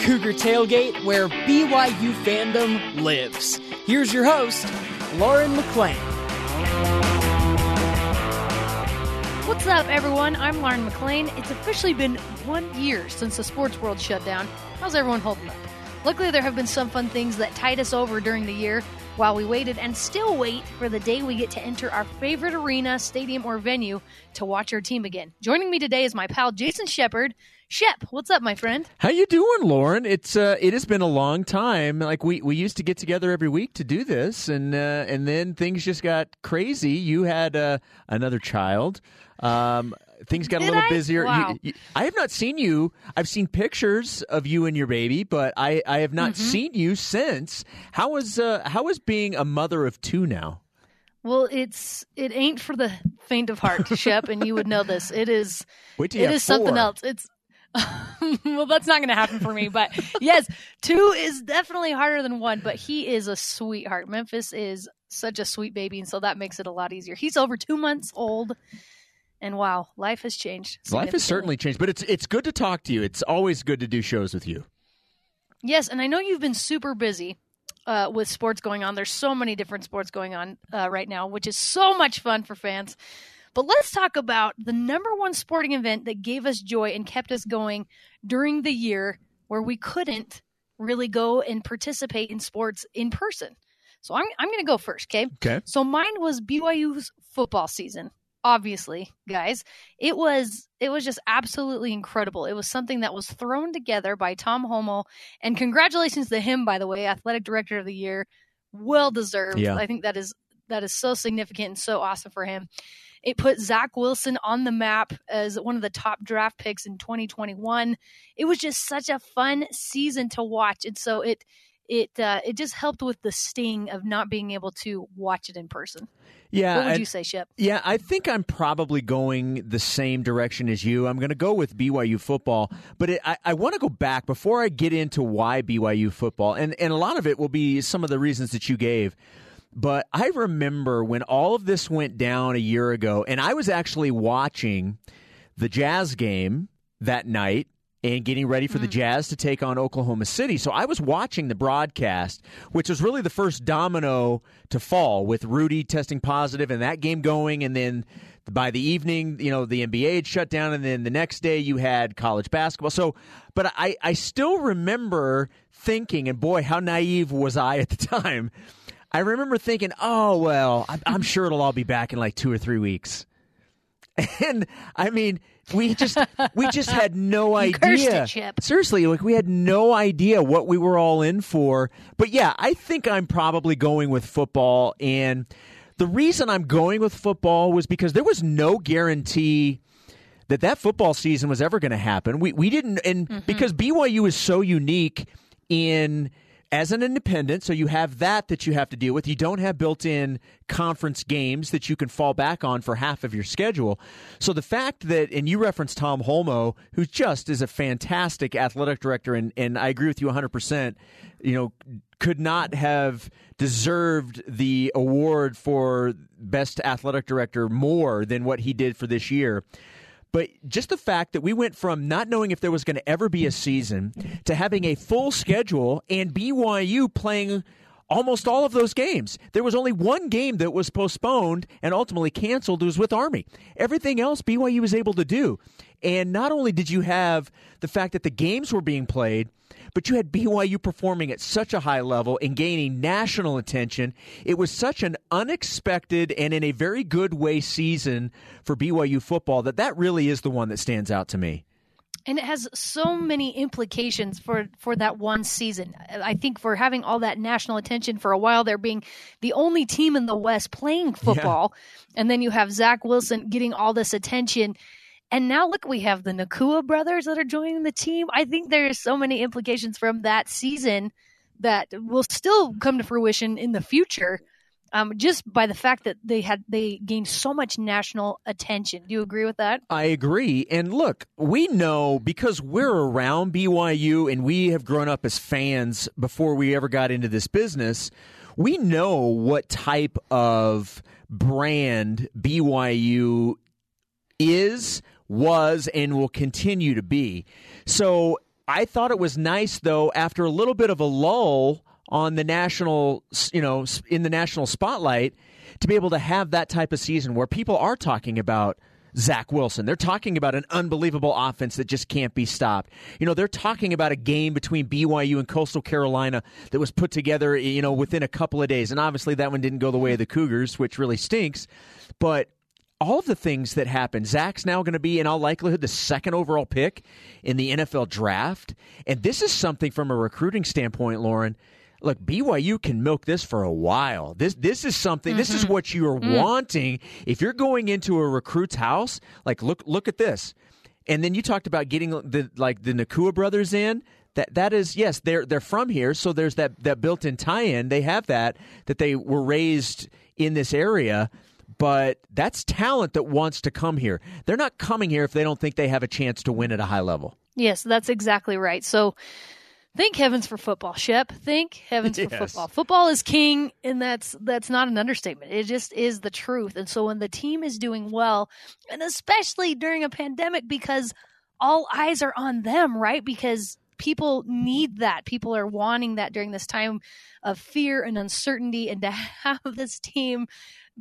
Cougar Tailgate, where BYU fandom lives. Here's your host, Lauren McLean. What's up, everyone? I'm Lauren McLean. It's officially been one year since the sports world shut down. How's everyone holding up? Luckily, there have been some fun things that tied us over during the year while we waited and still wait for the day we get to enter our favorite arena, stadium, or venue to watch our team again. Joining me today is my pal Jason Shepard. Shep, what's up, my friend? How you doing, Lauren? It's uh, it has been a long time. Like we, we used to get together every week to do this, and uh, and then things just got crazy. You had uh, another child. Um, things got Did a little I? busier. Wow. you- I have not seen you. I've seen pictures of you and your baby, but I, I have Mm-hmm. not seen you since. How was uh, how was being a mother of two now? Well, it's it ain't for the faint of heart, Shep, and you would know this. It is Wait you it is something else. It's well, that's not going to happen for me. But yes, two is definitely harder than one. But he is a sweetheart. Memphis is such a sweet baby, and so that makes it a lot easier. He's over two months old, and wow, life has changed. Life has certainly changed, but it's it's good to talk to you. It's always good to do shows with you. Yes, and I know you've been super busy uh, with sports going on. There's so many different sports going on uh, right now, which is so much fun for fans. But let's talk about the number one sporting event that gave us joy and kept us going during the year where we couldn't really go and participate in sports in person. So I'm, I'm going to go first, okay? Okay. So mine was BYU's football season. Obviously, guys, it was it was just absolutely incredible. It was something that was thrown together by Tom Holmoe, and congratulations to him, by the way, athletic director of the year, well deserved. Yeah. I think that is that is so significant and so awesome for him. It put Zach Wilson on the map as one of the top draft picks in 2021. It was just such a fun season to watch, and so it it uh, it just helped with the sting of not being able to watch it in person. Yeah. what would and- you say, Shep? Yeah, I think I'm probably going the same direction as you. I'm going to go with BYU football, but it, I, I want to go back before I get into why BYU football, and, and a lot of it will be some of the reasons that you gave. But I remember when all of this went down a year ago, and I was actually watching the Jazz game that night and getting ready for the hmm. Jazz to take on Oklahoma City. So I was watching the broadcast, which was really the first domino to fall with Rudy testing positive and that game going. And then by the evening, you know, the NBA had shut down. And then the next day you had college basketball. So, but I, I still remember thinking, and boy, how naive was I at the time. I remember thinking, oh, well, I'm, I'm sure it'll all be back in like two or three weeks. And I mean, we just we just had no idea. it. Seriously, like we had no idea what we were all in for. But yeah, I think I'm probably going with football and the reason I'm going with football was because there was no guarantee that that football season was ever going to happen. We we didn't and because BYU is so unique in as an independent, so you have that that you have to deal with. You don't have built-in conference games that you can fall back on for half of your schedule. So the fact that and you referenced Tom Holmoe, who just is a fantastic athletic director and and I agree with you 100%, you know, could not have deserved the award for best athletic director more than what he did for this year. But just the fact that we went from not knowing if there was going to ever be a season to having a full schedule and BYU playing almost all of those games. There was only one game that was postponed and ultimately canceled. It was with Army. Everything else BYU was able to do. And not only did you have the fact that the games were being played, but you had BYU performing at such a high level and gaining national attention. It was such an unexpected and in a very good way season for BYU football that that really is the one that stands out to me. and it has so many implications for for that one season. I think for having all that national attention for a while there being the only team in the West playing football, and then you have Zach Wilson getting all this attention. And now look, we have the Nacua brothers that are joining the team. I think there's so many implications from that season that will still come to fruition in the future. Um, just by the fact that they had they gained so much national attention. Do you agree with that? I agree. And look, we know because we're around BYU and we have grown up as fans before we ever got into this business, we know what type of brand BYU is, was, and will continue to be. So I thought it was nice though after a little bit of a lull on the national, you know, in the national spotlight to be able to have that type of season where people are talking about Zach Wilson. They're talking about an unbelievable offense that just can't be stopped. You know, they're talking about a game between BYU and Coastal Carolina that was put together, you know, within a couple of days. And obviously that one didn't go the way of the Cougars, which really stinks. But all of the things that happen. Zach's now going to be, in all likelihood, the second overall pick in the NFL draft. And this is something from a recruiting standpoint, Lauren, look, BYU can milk this for a while. This this is something. Mm-hmm. This is mm-hmm. what you are mm. wanting if you're going into a recruit's house. Like look look at this, and then you talked about getting the like the Nacua brothers in. That that is yes, they're they're from here, so there's that that built-in tie-in. They have that that they were raised in this area. But that's talent that wants to come here. They're not coming here if they don't think they have a chance to win at a high level. Yes, that's exactly right. So Thank heavens for football, Shep. Thank heavens yes. for football. Football is king, and that's that's not an understatement. It just is the truth. And so when the team is doing well, and especially during a pandemic, because all eyes are on them, right? Because people need that. People are wanting that during this time of fear and uncertainty, and to have this team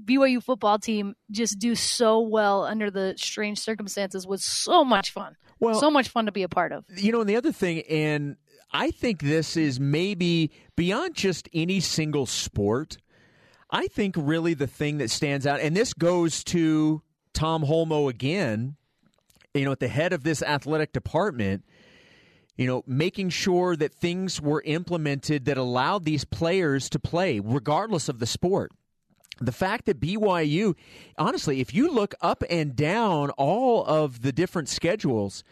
BYU football team just do so well under the strange circumstances was so much fun. Well, so much fun to be a part of. You know, and the other thing, and I think this is maybe beyond just any single sport. I think really the thing that stands out, and this goes to Tom Holmoe again, you know, at the head of this athletic department, you know, making sure that things were implemented that allowed these players to play regardless of the sport. The fact that BYU, honestly, if you look up and down all of the different schedules,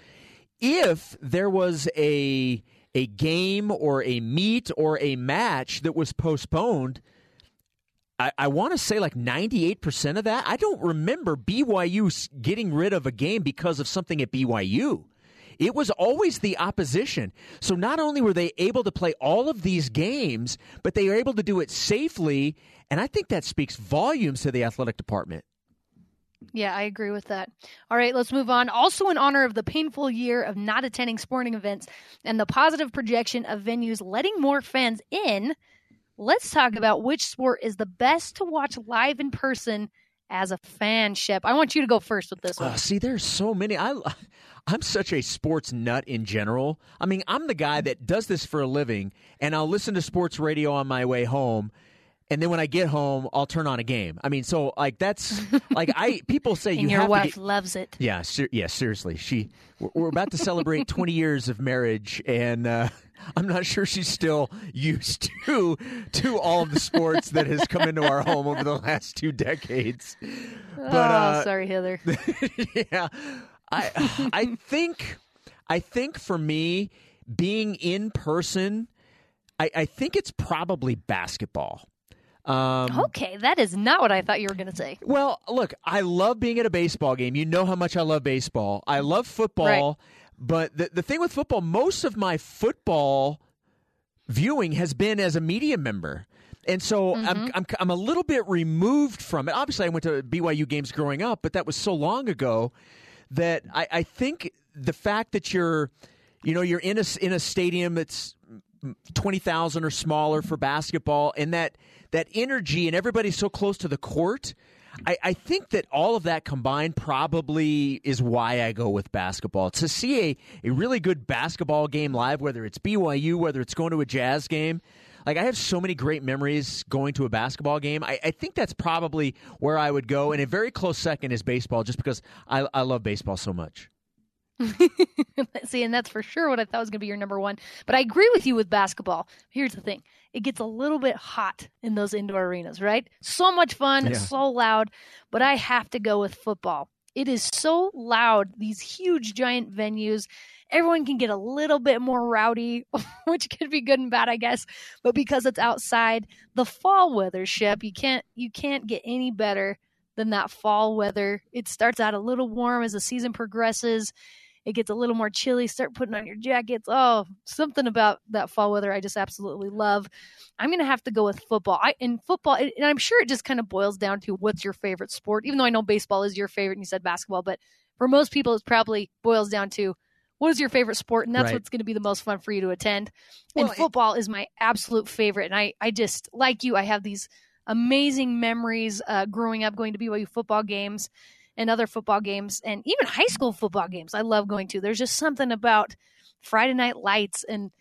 if there was a a game or a meet or a match that was postponed, I, I want to say like 98% of that. I don't remember BYU getting rid of a game because of something at BYU. It was always the opposition. So not only were they able to play all of these games, but they were able to do it safely. And I think that speaks volumes to the athletic department. Yeah, I agree with that. All right, let's move on. Also, in honor of the painful year of not attending sporting events and the positive projection of venues letting more fans in, let's talk about which sport is the best to watch live in person as a fanship. I want you to go first with this one. Uh, see, there's so many. I, I'm such a sports nut in general. I mean, I'm the guy that does this for a living, and I'll listen to sports radio on my way home and then when I get home, I'll turn on a game. I mean, so like that's like I people say you your wife get, loves it. Yeah, ser- yeah, seriously. She we're, we're about to celebrate 20 years of marriage, and uh, I'm not sure she's still used to to all of the sports that has come into our home over the last two decades. But oh, uh, sorry, Heather. yeah, I I think I think for me being in person. I, I think it's probably basketball. Um, okay, that is not what I thought you were going to say. Well, look, I love being at a baseball game. You know how much I love baseball. I love football, right. But the the thing with football, most of my football viewing has been as a media member. And so mm-hmm. I'm, I'm I'm a little bit removed from it. Obviously, I went to BYU games growing up, but that was so long ago that I, I think the fact that you're, you know, you're in a in a stadium that's twenty thousand or smaller for basketball, and that that energy and everybody's so close to the court. I, I, think that all of that combined probably is why I go with basketball. To see a, a really good basketball game live, whether it's BYU, whether it's going to a jazz game, like I have so many great memories going to a basketball game. I, I think that's probably where I would go. And a very close second is baseball, just because I, I love baseball so much. See, and that's for sure what I thought was going to be your number one. But I agree with you with basketball. Here's the thing it gets a little bit hot in those indoor arenas, right? So much fun, yeah. so loud. But I have to go with football. It is so loud, these huge, giant venues. Everyone can get a little bit more rowdy, which could be good and bad, I guess. But because it's outside, the fall weather ship, you can't you can't get any better than that fall weather. It starts out a little warm as the season progresses it gets a little more chilly. Start putting on your jackets. Oh, something about that fall weather I just absolutely love. I'm going to have to go with football. I in football, and I'm sure it just kind of boils down to what's your favorite sport. Even though I know baseball is your favorite, and you said basketball, but for most people, it probably boils down to what is your favorite sport, and that's Right. what's going to be the most fun for you to attend. Well, and football is my absolute favorite, and I I just like you. I have these amazing memories uh, growing up going to BYU football games and other football games, and even high school football games. I love going to. There's just something about Friday night lights and.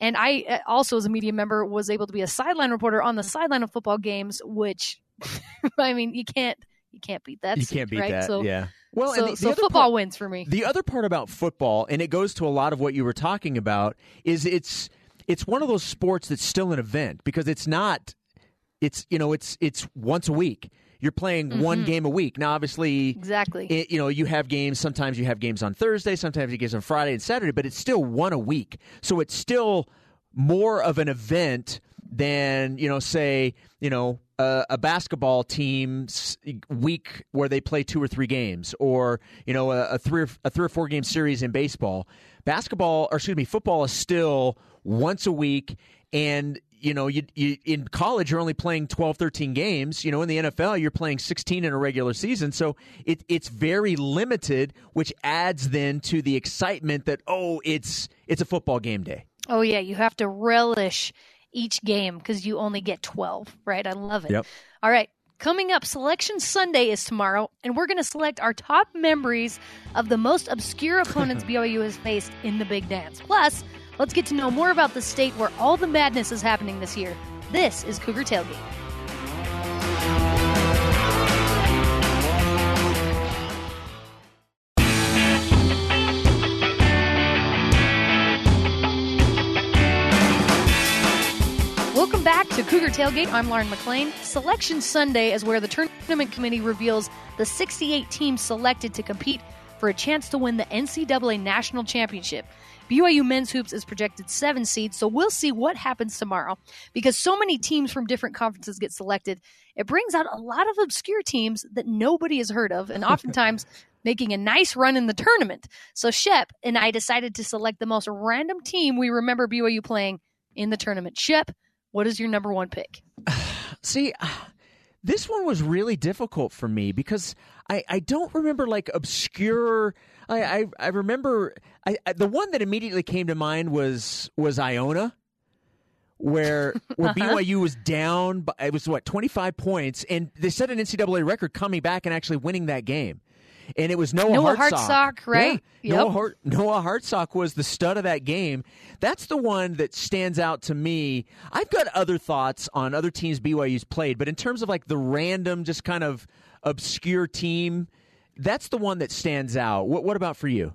And I uh, also, as a media member, was able to be a sideline reporter on the sideline of football games, which, I mean, you can't you can't beat that. you can't beat right? that. So, yeah. Well, so, the, the so other football part- wins for me. The other part about football, and it goes to a lot of what you were talking about, is it's it's one of those sports that's still an event because it's not. It's you know it's it's once a week. You're playing one Mhm. game a week. Now, obviously, Exactly. it, you know you have games. Sometimes you have games on Thursday. Sometimes you games on Friday and Saturday. But it's still one a week. So it's still more of an event than you know, say you know a, a basketball team's week where they play two or three games, or you know a, a three or, a three or four game series in baseball. Basketball, or excuse me, football is still once a week, and you know you, you in college you're only playing 12 13 games you know in the nfl you're playing 16 in a regular season so it, it's very limited which adds then to the excitement that oh it's it's a football game day Oh yeah, you have to relish each game because you only get twelve, right? I love it. Yep. All right. Coming up, Selection Sunday is tomorrow, and we're going to select our top memories of the most obscure opponents BYU has faced in the Big Dance. Plus, let's get to know more about the state where all the madness is happening this year. This is Cougar Tailgate. Welcome back to Cougar Tailgate. I'm Lauren McLean. Selection Sunday is where the tournament committee reveals the 68 teams selected to compete for a chance to win the NCAA National Championship. BYU men's hoops is projected seven seeds, so we'll see what happens tomorrow. Because so many teams from different conferences get selected, it brings out a lot of obscure teams that nobody has heard of, and oftentimes making a nice run in the tournament. So Shep and I decided to select the most random team we remember BYU playing in the tournament. Shep, what is your number one pick? See, this one was really difficult for me because I, I don't remember like obscure. I I, I remember I, I, the one that immediately came to mind was was Iona, where where Uh-huh. BYU was down. By, it was what twenty five points, and they set an NCAA record coming back and actually winning that game. And it was Noah, Noah Hartsock, Hartsock, right? Yeah. Yep. Noah, Hart, Noah Hartsock was the stud of that game. That's the one that stands out to me. I've got other thoughts on other teams BYU's played, but in terms of like the random, just kind of obscure team, that's the one that stands out. What, what about for you?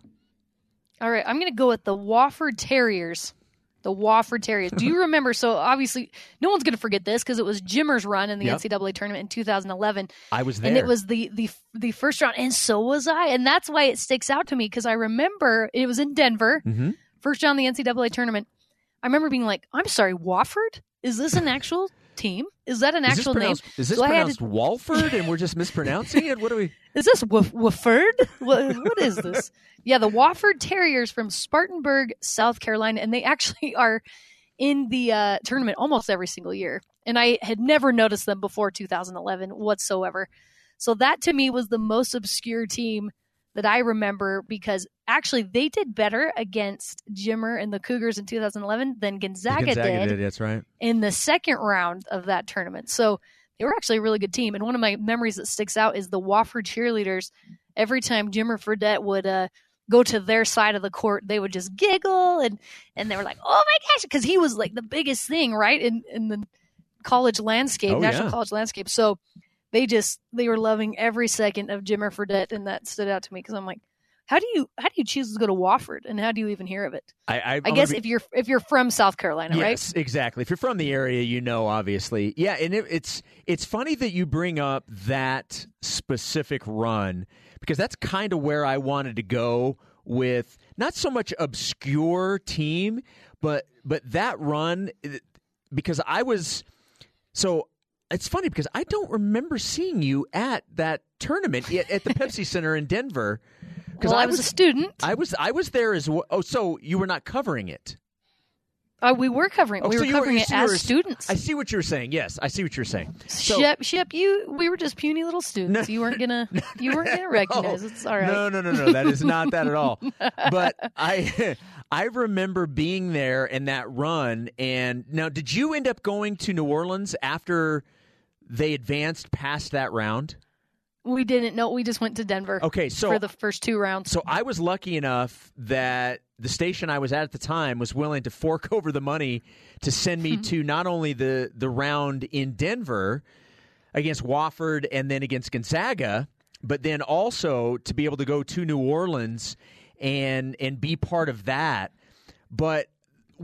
All right, I'm going to go with the Wofford Terriers. The Wofford Terriers. Do you remember? So obviously, no one's going to forget this because it was Jimmer's run in the Yep. NCAA tournament in 2011, I was there. and it was the the the first round, and so was I, and that's why it sticks out to me because I remember it was in Denver, hmm first round the NCAA tournament. I remember being like, "I'm sorry, Wofford? Is this an actual team? Is that an Is actual name? is this So pronounced Walford and we're just mispronouncing it? What do we? Is this Wof- Wofford? what, what is this? Yeah, the Wofford Terriers from Spartanburg, South Carolina, and they actually are in the uh, tournament almost every single year. And I had never noticed them before 2011 whatsoever. So that to me was the most obscure team that I remember because actually they did better against Jimmer and the Cougars in 2011 than Gonzaga, did That's right. in the second round of that tournament. So they were actually a really good team. And one of my memories that sticks out is the Wofford cheerleaders. Every time Jimmer Fredette would uh, go to their side of the court, they would just giggle and and they were like, "Oh my gosh!" Because he was like the biggest thing, right in in the college landscape, Oh, national yeah. college landscape. So they just they were loving every second of Jimmer Fredette, and that stood out to me because I'm like. How do you how do you choose to go to Wofford, and how do you even hear of it? I, I, I guess if you're if you're from South Carolina, right? Yes, exactly. If you're from the area, you know, obviously. Yeah, and it, it's it's funny that you bring up that specific run because that's kind of where I wanted to go with not so much obscure team, but but that run because I was so it's funny because I don't remember seeing you at that tournament at, at the Pepsi Center in Denver. Because Well, I was a student. I was I was there as well. Oh, so you were not covering it? Uh, we were covering. Oh, we so were you were- covering it as were- students. I see what you're saying. Yes, I see what you're saying. So, Shep, Shep, you. We were just puny little students. you weren't gonna. You weren't gonna recognize. It's all right. No, no, no, no. That is not that at all. But I, I remember being there in that run. And now, did you end up going to New Orleans after they advanced past that round? We didn't know. We just went to Denver. Okay, so for the first two rounds. So I was lucky enough that the station I was at at the time was willing to fork over the money to send me hmm. to not only the the round in Denver against Wofford and then against Gonzaga, but then also to be able to go to New Orleans and and be part of that. But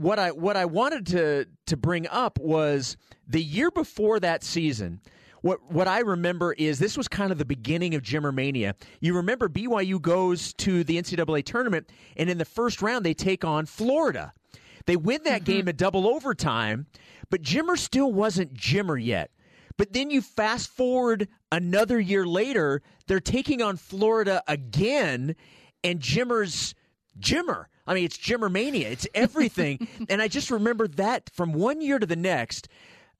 what I what I wanted to to bring up was the year before that season. What what I remember is this was kind of the beginning of Jimmer Mania. You remember BYU goes to the NCAA tournament, and in the first round they take on Florida. They win that mm-hmm. game at double overtime, but Jimmer still wasn't Jimmer yet. But then you fast forward another year later, they're taking on Florida again, and Jimmer's Jimmer. I mean, it's Jimmer Mania. It's everything. and I just remember that from one year to the next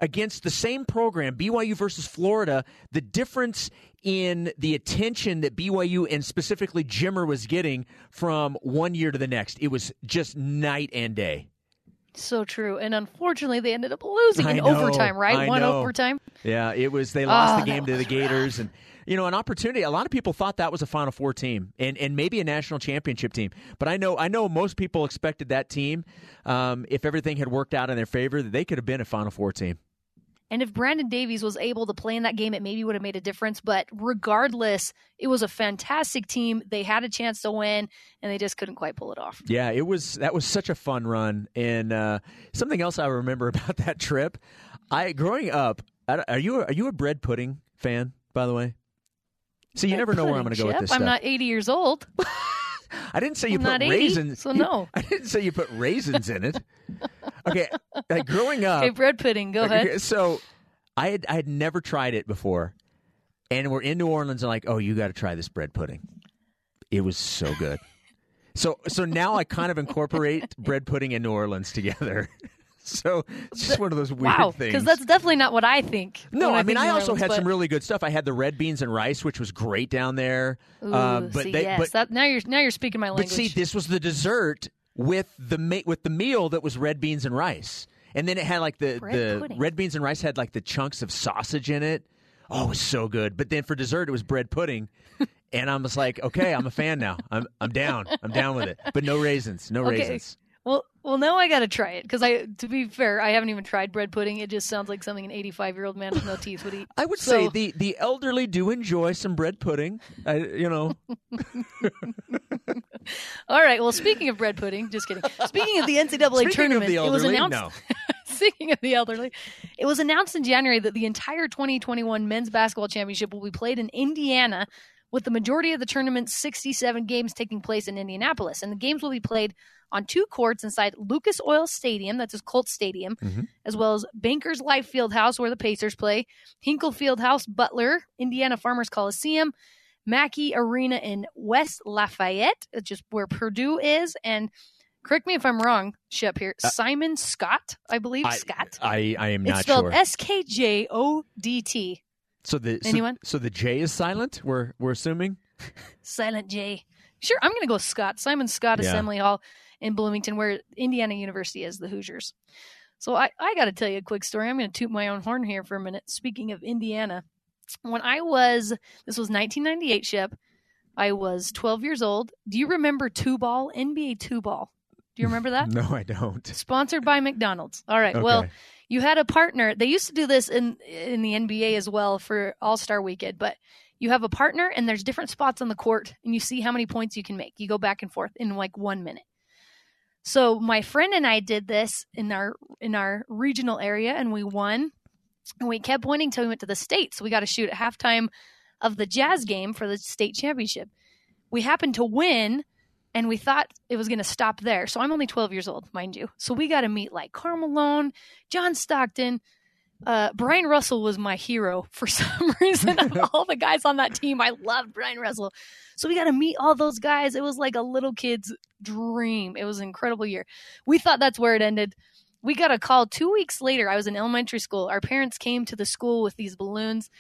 against the same program, BYU versus Florida, the difference in the attention that BYU and specifically Jimmer was getting from one year to the next. It was just night and day. so true. And unfortunately, they ended up losing I in know, overtime. Right, I one know. overtime. Yeah, it was. They ah, lost Oh, the game to the Gators, and you know, an opportunity. A lot of people thought that was a Final Four team, and and maybe a national championship team. But I know, I know, most people expected that team, um, if everything had worked out in their favor, that they could have been a Final Four team. And if Brandon Davies was able to play in that game, it maybe would have made a difference. But regardless, it was a fantastic team. They had a chance to win, and they just couldn't quite pull it off. Yeah, it was. That was such a fun run, and uh, something else I remember about that trip. I growing up. Are you are you a bread pudding fan? By the way, so you never know where I'm going to go with this I'm stuff. not 80 years old. I didn't say you I'm put not 80, raisins. so no. I didn't say you put raisins in it. Okay, uh, like growing up. Okay, bread pudding. Go Okay, ahead. So I had I had never tried it before, and we're in New Orleans and like, oh, you got to try this bread pudding. It was so good. so so now I kind of incorporate bread pudding and New Orleans together. so it's just one of those weird Wow, things. because that's definitely not what I think. no, I mean I also Orleans, had but- some really good stuff. I had the red beans and rice, which was great down there. Ooh, Um, but see, they, yes, but that, now you're now you're speaking my language. but see, this was the dessert with the with the meal that was red beans and rice, and then it had like the Bread the pudding. red beans and rice had like the chunks of sausage in it. Oh, it was so good. But then for dessert, it was bread pudding, and I was like, okay, I'm a fan now. I'm I'm down. I'm down with it. But no raisins. No Okay. raisins. Well, well, now I got to try it because I, to be fair, I haven't even tried bread pudding. It just sounds like something an 85 year old man with no teeth would eat. I would So- say the the elderly do enjoy some bread pudding. I, you know, All right. Well, speaking of bread pudding, just kidding. Speaking of the NCAA speaking tournament, the it was announced. no. Speaking of the elderly, it was announced in January that the entire 2021 men's basketball championship will be played in Indiana, with the majority of the tournament's 67 games taking place in Indianapolis. And the games will be played on two courts inside Lucas Oil Stadium, that's his Colts Stadium, Mhm. as well as Bankers Life Fieldhouse, where the Pacers play, Hinkle Fieldhouse, Butler, Indiana Farmers Coliseum, Mackey Arena in West Lafayette, which is where Purdue is, and correct me if I'm wrong, Shep here, Simon Skjodt, I believe, Uh, I, Scott. I I am It's not spelled sure. S K J O D T. so the so, Anyone? so the J is silent. We're we're assuming. Silent J. Sure, I'm going to go Scott. Simon Skjodt Yeah. Assembly Hall in Bloomington, where Indiana University is, the Hoosiers. So I, I got to tell you a quick story. I'm going to toot my own horn here for a minute. Speaking of Indiana, when I was, this was 1998, Shep, I was 12 years old. Do you remember two ball, NBA two ball? Do you remember that? No, I don't. Sponsored by McDonald's. All right. Well, Okay. You had a partner. They used to do this in in the NBA as well for All Star Weekend, but you have a partner and there's different spots on the court and you see how many points you can make. You go back and forth in like one minute. So my friend and I did this in our in our regional area and we won. And we kept winning until we went to the state. So we got to shoot at halftime of the Jazz game for the state championship. We happened to win and we thought it was going to stop there. So I'm only 12 years old, mind you. So we got to meet like Karl Malone, John Stockton. Uh, Bryon Russell was my hero for some reason. of all the guys on that team, I loved Bryon Russell. So we got to meet all those guys. It was like a little kid's dream. It was an incredible year. We thought that's where it ended. we got a call two weeks later. I was in elementary school. Our parents came to the school with these balloons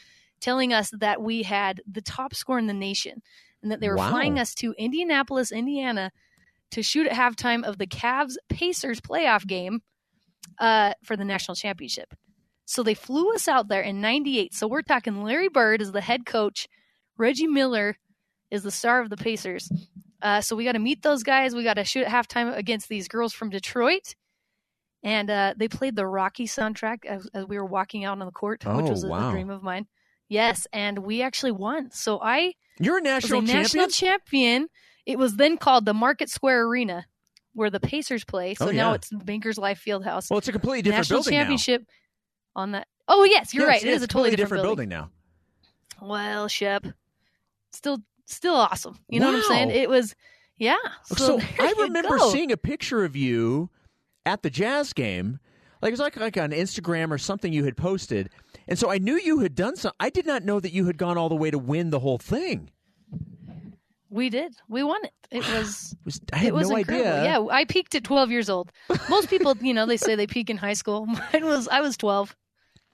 telling us that we had the top score in the nation and that they were Wow. flying us to Indianapolis, Indiana to shoot at halftime of the Cavs Pacers playoff game uh, for the national championship. So they flew us out there in 98. So we're talking Larry Bird is the head coach, Reggie Miller is the star of the Pacers. Uh, so we got to meet those guys. We got to shoot at halftime against these girls from Detroit. And uh, they played the Rocky soundtrack as, as we were walking out on the court, which Oh, was a, a dream of mine. Yes, and we actually won. So I You're a was a national national champion. champion. It was then called the Market Square Arena, where the Pacers play. So Oh, now yeah. it's the Bankers Life Fieldhouse. well, it's a completely different national building now. championship on that. Oh yes, you're Yeah, right. it's- It is a totally different, building. now. Well, Shep, still, still awesome. You know what I'm saying? It was, yeah. So, there I remember go. seeing a picture of you at the Jazz game. Like it was like like on Instagram or something you had posted, and so I knew you had done some. I did not know that you had gone all the way to win the whole thing. We did. We won it. It was. It was, I had it was no incredible. idea. Yeah, I peaked at 12 years old. Most people, you know, they say they peak in high school. Mine was I was 12.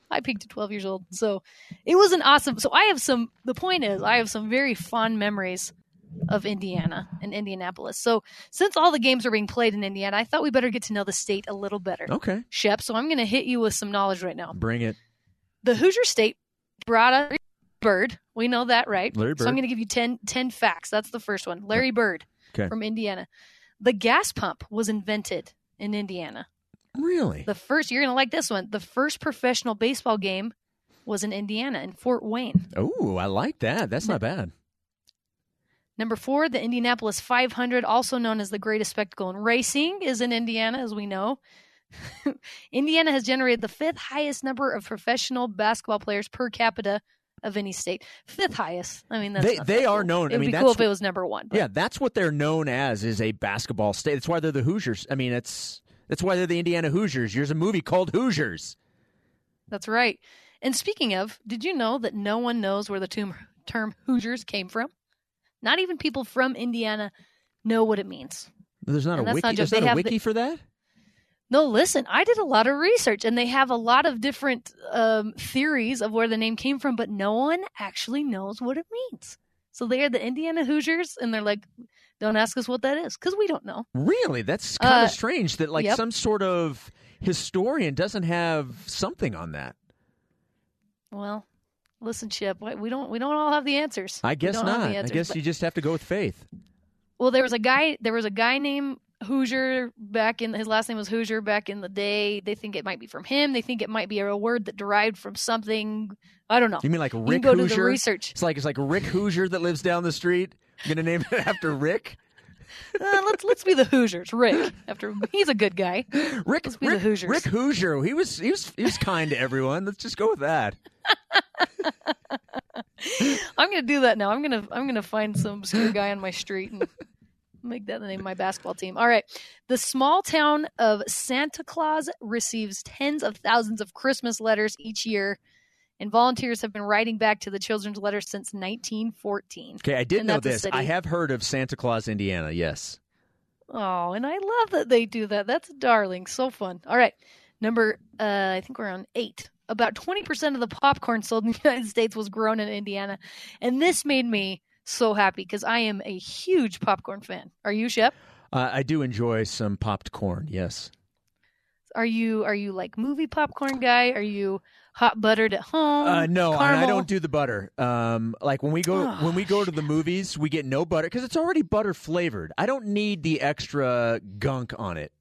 I peaked at 12 years old. So it was an awesome. So I have some. The point is, I have some very fond memories of Indiana and Indianapolis. So since all the games are being played in Indiana, I thought we better get to know the state a little better. Okay, Shep, so I'm going to hit you with some knowledge right now. bring it. The Hoosier State brought up Bird. We know that, right? Larry Bird. So I'm going to give you 10, 10 facts. That's the first one. Larry Bird Okay. from Indiana. The gas pump was invented in Indiana. Really? The first, you're going to like this one. The first professional baseball game was in Indiana, in Fort Wayne. Oh, I like that. That's not bad. Number four, the Indianapolis 500, also known as the greatest spectacle in racing, is in Indiana, as we know. Indiana has generated the fifth highest number of professional basketball players per capita of any state. Fifth highest. I mean, that's They- they are cool. known- It I would mean, be cool if it was number one. but- Yeah, that's what they're known as is a basketball state. That's why they're the Hoosiers. I mean, it's that's why they're the Indiana Hoosiers. There's a movie called Hoosiers. That's right. And speaking of, did you know that no one knows where the term, term Hoosiers came from? Not even people from Indiana know what it means. There's not And a wiki. not There's just- they not a have the- wiki for that. No, listen, I did a lot of research and they have a lot of different um, theories of where the name came from, but no one actually knows what it means. So they are the Indiana Hoosiers, and they're like, don't ask us what that is because we don't know. Really, that's kind of Uh, strange that like yep. some sort of historian doesn't have something on that. Well, listen, Chip, we don't we don't all have the answers. I guess not. the I guess but- you just have to go with faith. Well, there was a guy. There was a guy named Hoosier back in his last name was Hoosier back in the day. They think it might be from him. They think it might be a word that derived from something. I don't know. You mean like You Rick can go Hoosier? to the research. It's like it's like Rick Hoosier that lives down the street. I'm gonna name it after Rick. Uh, let's let's be the Hoosiers. Rick, after he's a good guy. Rick Let's be the Rick, Hoosiers. Rick Hoosier. He was he was he was kind to everyone. Let's just go with that. I'm gonna do that now. I'm gonna I'm gonna find some obscure guy on my street and make that the name of my basketball team. All right. The small town of Santa Claus receives tens of thousands of Christmas letters each year, and volunteers have been writing back to the children's letters since 1914. Okay, I did know this. I have heard of Santa Claus, Indiana. Yes. Oh, and I love that they do that. That's darling. So fun. All right. Number, uh, I think we're on eight. About 20% of the popcorn sold in the United States was grown in Indiana. And this made me so happy because I am a huge popcorn fan. Are you, Shep? Uh, I do enjoy some popped corn. Yes. Are you are you like movie popcorn guy? Are you hot buttered at home? Uh, no, and I don't do the butter. Um, like when we go when we go to the movies, we get no butter because it's already butter flavored. I don't need the extra gunk on it,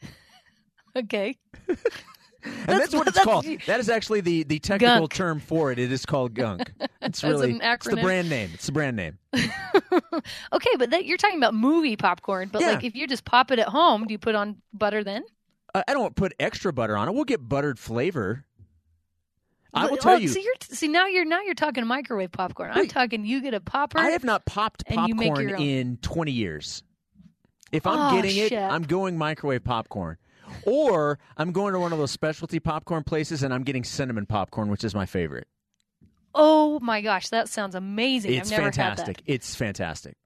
Okay. and That's- that's, what it's that's- called. That is actually the the technical Gunk. term for it. It is called gunk. It's really it's the brand name. It's the brand name. okay, but that, you're talking about movie popcorn. But Yeah. like if you just pop it at home, do you put on butter then? Uh, I don't put extra butter on it. We'll get buttered flavor. I will tell oh, you, See, you're, see now you're now you're talking microwave popcorn. I'm talking you get a popper. I have not popped you popcorn in 20 years. If I'm Oh, getting it, Shep. I'm going microwave popcorn. Or I'm going to one of those specialty popcorn places and I'm getting cinnamon popcorn, which is my favorite. oh my gosh, that sounds amazing. It's I've never fantastic. had that. It's fantastic.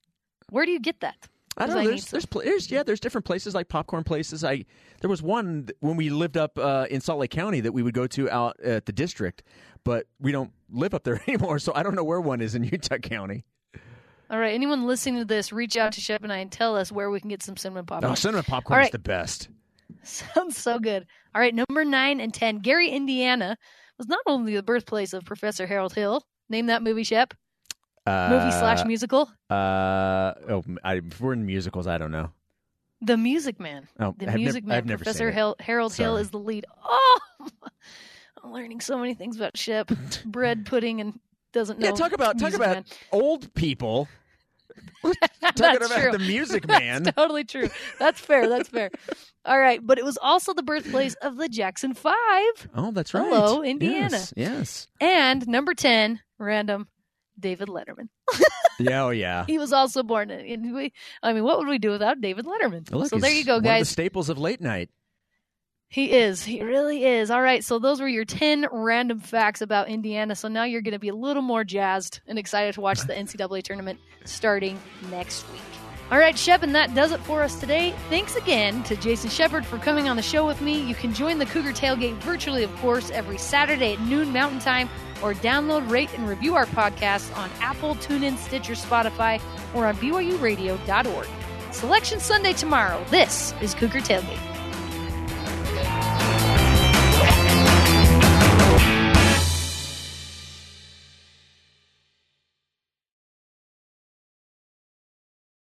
Where do you get that? I don't know. I There's, there's, there's, yeah, there's different places like popcorn places. I there was one when we lived up uh, in Salt Lake County that we would go to out at the district, but we don't live up there anymore, so I don't know where one is in Utah County. All right, anyone listening to this, reach out to Shep and I and tell us where we can get some cinnamon popcorn. Oh, cinnamon popcorn All is the best. Sounds so good. All right, number nine and ten. Gary, Indiana was not only the birthplace of Professor Harold Hill. Name that movie, Shep. Uh, Movie slash musical. Uh, oh, I, if we're in musicals, I don't know. The Music Man. Oh, The I've nev- Music Man. I've never Professor seen it. Harold Hill is the lead. Oh, I'm learning so many things about Shep. Bread pudding and doesn't know. Yeah, talk about talk about Man. old people talking about true. the Music Man. That's totally true. That's fair. That's fair. All right, but it was also the birthplace of the Jackson Five Oh, that's right. Hello, Indiana. Yes, yes. and number ten, random, David Letterman. Yeah, oh yeah. He was also born in. we, I mean, what would we do without David Letterman? Look, so there you go, one of the guys. staples of late night. He is. He really is. All right. So those were your 10 random facts about Indiana. So now you're going to be a little more jazzed and excited to watch the NCAA tournament starting next week. All right, Shep, and that does it for us today. Thanks again to Jason Shepard for coming on the show with me. You can join the Cougar Tailgate virtually, of course, every Saturday at noon Mountain Time, or download, rate, and review our podcast on Apple, TuneIn, Stitcher, Spotify, or on BYURadio.org. Selection Sunday tomorrow. This is Cougar Tailgate.